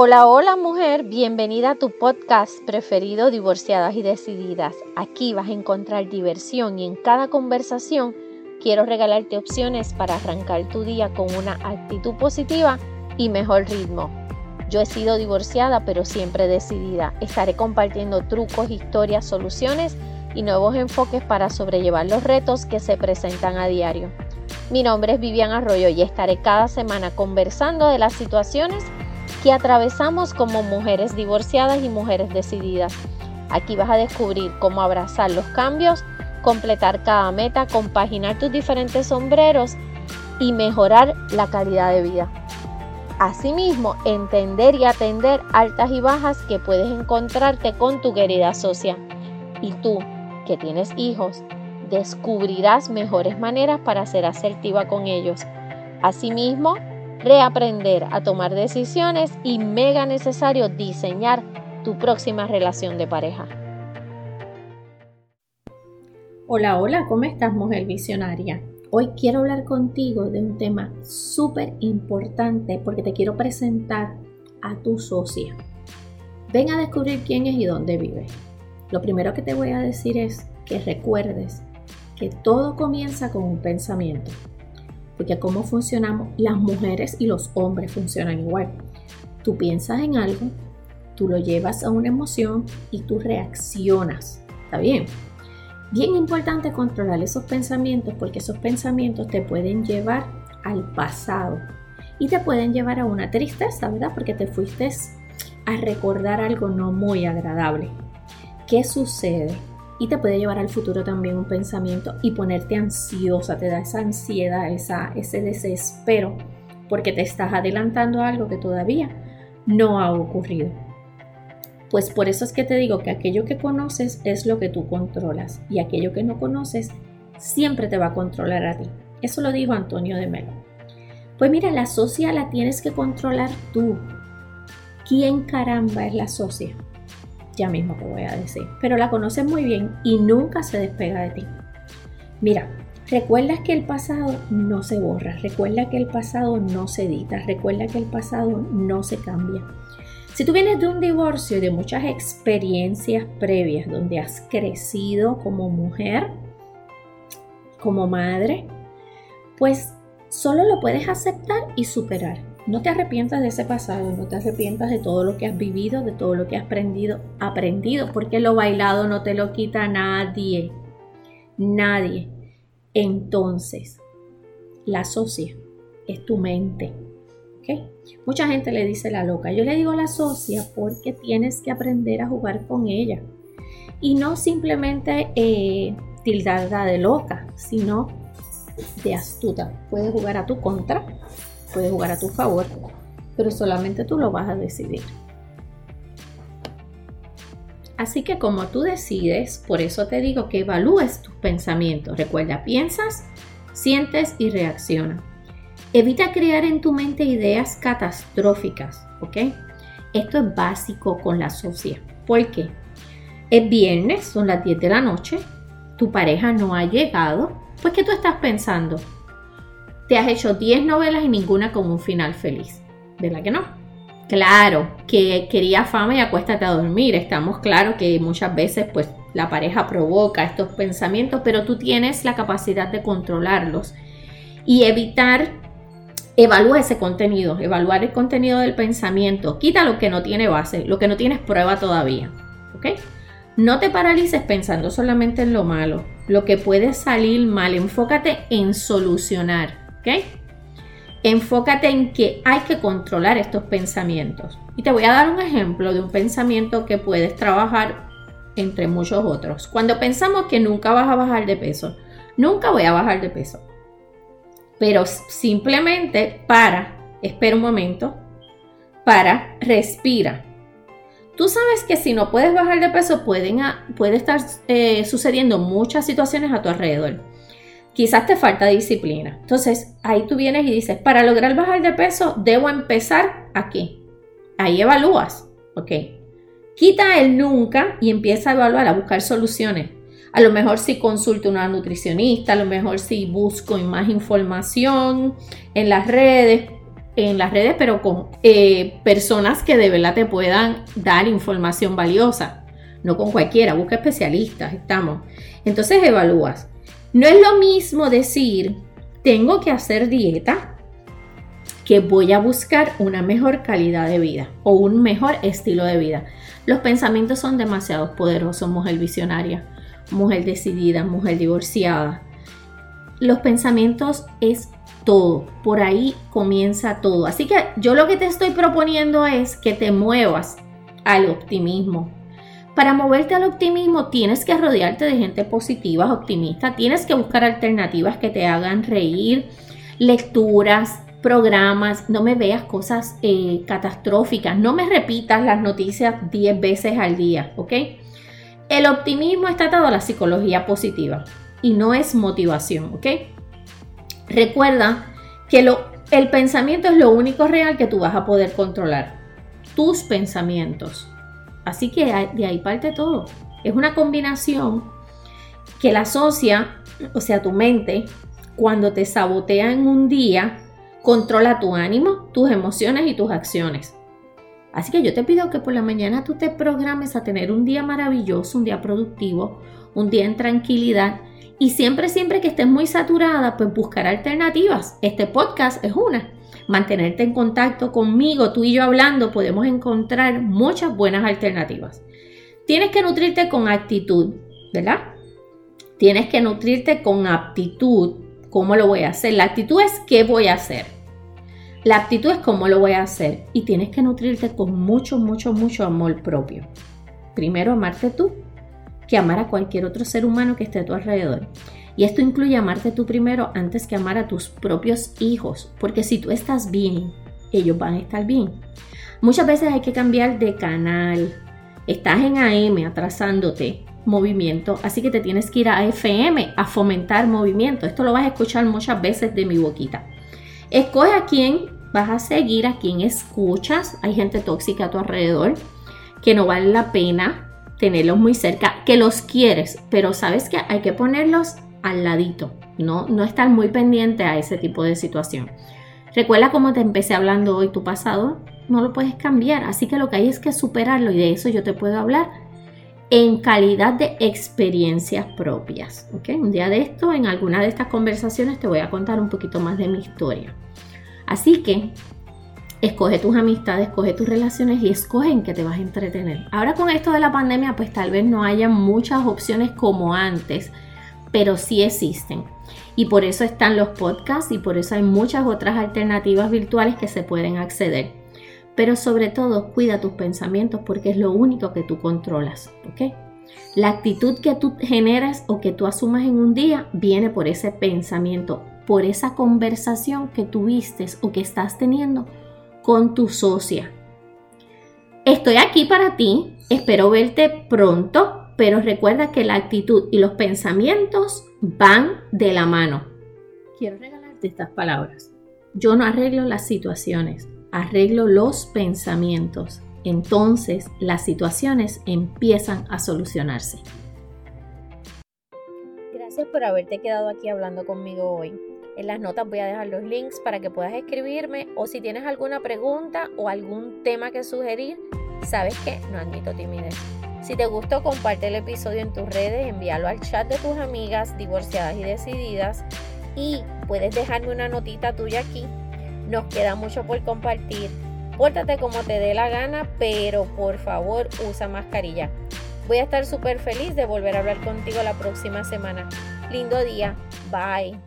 Hola, hola mujer, bienvenida a tu podcast preferido Divorciadas y Decididas. Aquí vas a encontrar diversión y en cada conversación quiero regalarte opciones para arrancar tu día con una actitud positiva y mejor ritmo. Yo he sido divorciada pero siempre decidida. Estaré compartiendo trucos, historias, soluciones y nuevos enfoques para sobrellevar los retos que se presentan a diario. Mi nombre es Vivian Arroyo y estaré cada semana conversando de las situaciones que atravesamos como mujeres divorciadas y mujeres decididas. Aquí vas a descubrir cómo abrazar los cambios, completar cada meta, compaginar tus diferentes sombreros y mejorar la calidad de vida. Asimismo, entender y atender altas y bajas que puedes encontrarte con tu querida socia. Y tú, que tienes hijos, descubrirás mejores maneras para ser asertiva con ellos. Asimismo, reaprender a tomar decisiones y mega necesario diseñar tu próxima relación de pareja. Hola, hola, ¿cómo estás mujer visionaria? Hoy quiero hablar contigo de un tema súper importante porque te quiero presentar a tu socia. Ven a descubrir quién es y dónde vive. Lo primero que te voy a decir es que recuerdes que todo comienza con un pensamiento porque cómo funcionamos las mujeres y los hombres funcionan igual. Tú piensas en algo, tú lo llevas a una emoción y tú reaccionas. ¿Está bien? Bien importante controlar esos pensamientos porque esos pensamientos te pueden llevar al pasado y te pueden llevar a una tristeza, ¿verdad? Porque te fuiste a recordar algo no muy agradable. ¿Qué sucede? Y te puede llevar al futuro también un pensamiento y ponerte ansiosa, te da esa ansiedad, esa, ese desespero, porque te estás adelantando a algo que todavía no ha ocurrido. Pues por eso es que te digo que aquello que conoces es lo que tú controlas y aquello que no conoces siempre te va a controlar a ti. Eso lo dijo Antonio de Melo. Pues mira, la socia la tienes que controlar tú. ¿Quién caramba es la socia? Ya mismo te voy a decir, pero la conoces muy bien y nunca se despega de ti. Mira, recuerda que el pasado no se borra, recuerda que el pasado no se edita, recuerda que el pasado no se cambia. Si tú vienes de un divorcio y de muchas experiencias previas donde has crecido como mujer, como madre, pues solo lo puedes aceptar y superar. No te arrepientas de ese pasado, no te arrepientas de todo lo que has vivido, de todo lo que has aprendido, aprendido, porque lo bailado no te lo quita nadie, nadie. Entonces, la socia es tu mente. Mucha gente le dice la loca. Yo le digo la socia porque tienes que aprender a jugar con ella. Y no simplemente eh, tildarla de loca, sino de astuta. Puedes jugar a tu contra puede jugar a tu favor, pero solamente tú lo vas a decidir. Así que como tú decides, por eso te digo que evalúes tus pensamientos. Recuerda, piensas, sientes y reaccionas. Evita crear en tu mente ideas catastróficas, ¿ok? Esto es básico con la sociedad. ¿Por qué? Es viernes, son las 10 de la noche, tu pareja no ha llegado, pues ¿qué tú estás pensando? Te has hecho 10 novelas y ninguna con un final feliz. ¿Verdad que no? Claro, que quería fama y acuéstate a dormir. Estamos claros que muchas veces pues la pareja provoca estos pensamientos, pero tú tienes la capacidad de controlarlos y evitar, evalúa ese contenido, evaluar el contenido del pensamiento. Quita lo que no tiene base, lo que no tienes prueba todavía. ¿Ok? No te paralices pensando solamente en lo malo, lo que puede salir mal. Enfócate en solucionar. Enfócate en que hay que controlar estos pensamientos. Y te voy a dar un ejemplo de un pensamiento que puedes trabajar entre muchos otros. Cuando pensamos que nunca vas a bajar de peso, nunca voy a bajar de peso. Pero simplemente para, espera un momento, para, respira. Tú sabes que si no puedes bajar de peso, pueden, puede estar eh, sucediendo muchas situaciones a tu alrededor quizás te falta disciplina. Entonces, ahí tú vienes y dices, para lograr bajar de peso, debo empezar aquí. Ahí evalúas, ¿ok? Quita el nunca y empieza a evaluar, a buscar soluciones. A lo mejor si consulto a una nutricionista, a lo mejor si busco más información en las redes, en las redes, pero con eh, personas que de verdad te puedan dar información valiosa. No con cualquiera, busca especialistas, estamos. Entonces evalúas. No es lo mismo decir, tengo que hacer dieta, que voy a buscar una mejor calidad de vida o un mejor estilo de vida. Los pensamientos son demasiado poderosos, mujer visionaria, mujer decidida, mujer divorciada. Los pensamientos es todo, por ahí comienza todo. Así que yo lo que te estoy proponiendo es que te muevas al optimismo. Para moverte al optimismo tienes que rodearte de gente positiva, optimista, tienes que buscar alternativas que te hagan reír, lecturas, programas, no me veas cosas eh, catastróficas, no me repitas las noticias 10 veces al día, ¿ok? El optimismo está atado a la psicología positiva y no es motivación, ¿ok? Recuerda que lo, el pensamiento es lo único real que tú vas a poder controlar, tus pensamientos. Así que de ahí parte todo. Es una combinación que la asocia, o sea, tu mente, cuando te sabotea en un día, Controla tu ánimo, tus emociones y tus acciones. Así que yo te pido que por la mañana tú te programes a tener un día maravilloso, un día productivo, un día en tranquilidad y siempre, siempre que estés muy saturada, pues buscar alternativas. Este podcast es una. Mantenerte en contacto conmigo, tú y yo hablando, podemos encontrar muchas buenas alternativas. Tienes que nutrirte con actitud, ¿verdad? Tienes que nutrirte con aptitud. ¿Cómo lo voy a hacer? La actitud es qué voy a hacer. La actitud es cómo lo voy a hacer y tienes que nutrirte con mucho, mucho, mucho amor propio. Primero amarte tú, que amar a cualquier otro ser humano que esté a tu alrededor. Y esto incluye amarte tú primero antes que amar a tus propios hijos, porque si tú estás bien, ellos van a estar bien. Muchas veces hay que cambiar de canal. Estás en AM atrasándote movimiento, así que te tienes que ir a FM a fomentar movimiento. Esto lo vas a escuchar muchas veces de mi boquita. Escoge a quién vas a seguir, a quién escuchas. Hay gente tóxica a tu alrededor que no vale la pena tenerlos muy cerca, que los quieres, pero sabes que hay que ponerlos al ladito, no, no estar muy pendiente a ese tipo de situación. Recuerda cómo te empecé hablando hoy, tu pasado no lo puedes cambiar, así que lo que hay es que superarlo y de eso yo te puedo hablar en calidad de experiencias propias. Un día de esto, en alguna de estas conversaciones, te voy a contar un poquito más de mi historia. Así que escoge tus amistades, escoge tus relaciones y escoge en qué te vas a entretener. Ahora con esto de la pandemia, pues tal vez no haya muchas opciones como antes, pero sí existen. Y por eso están los podcasts y por eso hay muchas otras alternativas virtuales que se pueden acceder. Pero sobre todo, cuida tus pensamientos porque es lo único que tú controlas, ¿ok? La actitud que tú generas o que tú asumas en un día viene por ese pensamiento, por esa conversación que tuviste o que estás teniendo con tu socia. Estoy aquí para ti, espero verte pronto, pero recuerda que la actitud y los pensamientos van de la mano. Quiero regalarte estas palabras. Yo no arreglo las situaciones, arreglo los pensamientos, entonces las situaciones empiezan a solucionarse. Gracias por haberte quedado aquí hablando conmigo hoy. En las notas voy a dejar los links para que puedas escribirme o si tienes alguna pregunta o algún tema que sugerir, sabes que no admito timidez. Si te gustó, comparte el episodio en tus redes, envíalo al chat de tus amigas divorciadas y decididas y puedes dejarme una notita tuya aquí nos queda mucho por compartir. Pórtate como te dé la gana, pero por favor usa mascarilla. Voy a estar súper feliz de volver a hablar contigo la próxima semana. Lindo día. Bye.